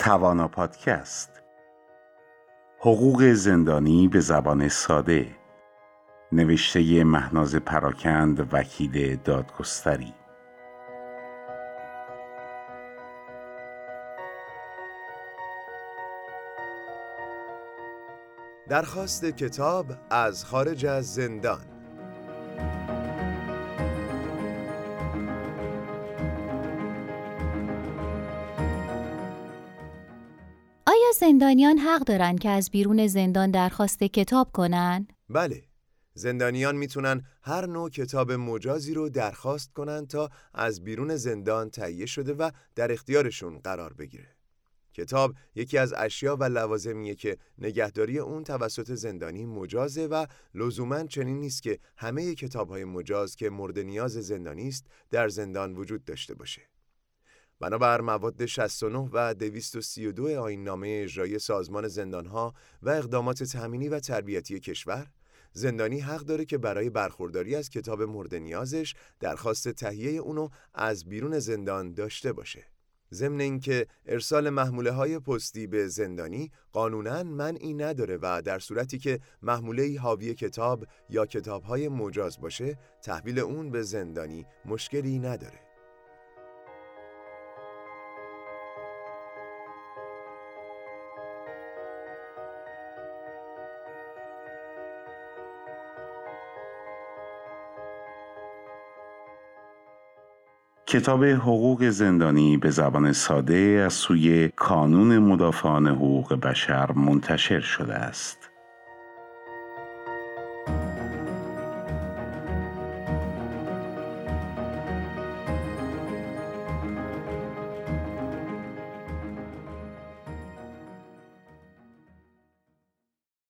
توانا پادکست. حقوق زندانی به زبان ساده. نوشته مهناز پراکند وکیل دادگستری. درخواست کتاب از خارج از زندان. زندانیان حق دارن که از بیرون زندان درخواست کتاب کنن؟ بله زندانیان می‌تونن هر نوع کتاب مجازی رو درخواست کنن تا از بیرون زندان تهیه شده و در اختیارشون قرار بگیره کتاب یکی از اشیا و لوازمیه که نگهداری اون توسط زندانی مجازه و لزوما چنین نیست که همه کتابهای مجاز که مورد نیاز زندانی است در زندان وجود داشته باشه. بنابر مواد 69 و 232 آیین نامه اجرایی سازمان زندانها و اقدامات تأمینی و تربیتی کشور زندانی حق داره که برای برخورداری از کتاب مورد نیازش درخواست تهیه اونو از بیرون زندان داشته باشه. ضمن اینکه ارسال محموله های پستی به زندانی قانونا منعی نداره و در صورتی که محموله حاوی کتاب یا کتاب های مجاز باشه تحویل اون به زندانی مشکلی نداره کتاب حقوق زندانی به زبان ساده از سوی کانون مدافعان حقوق بشر منتشر شده است.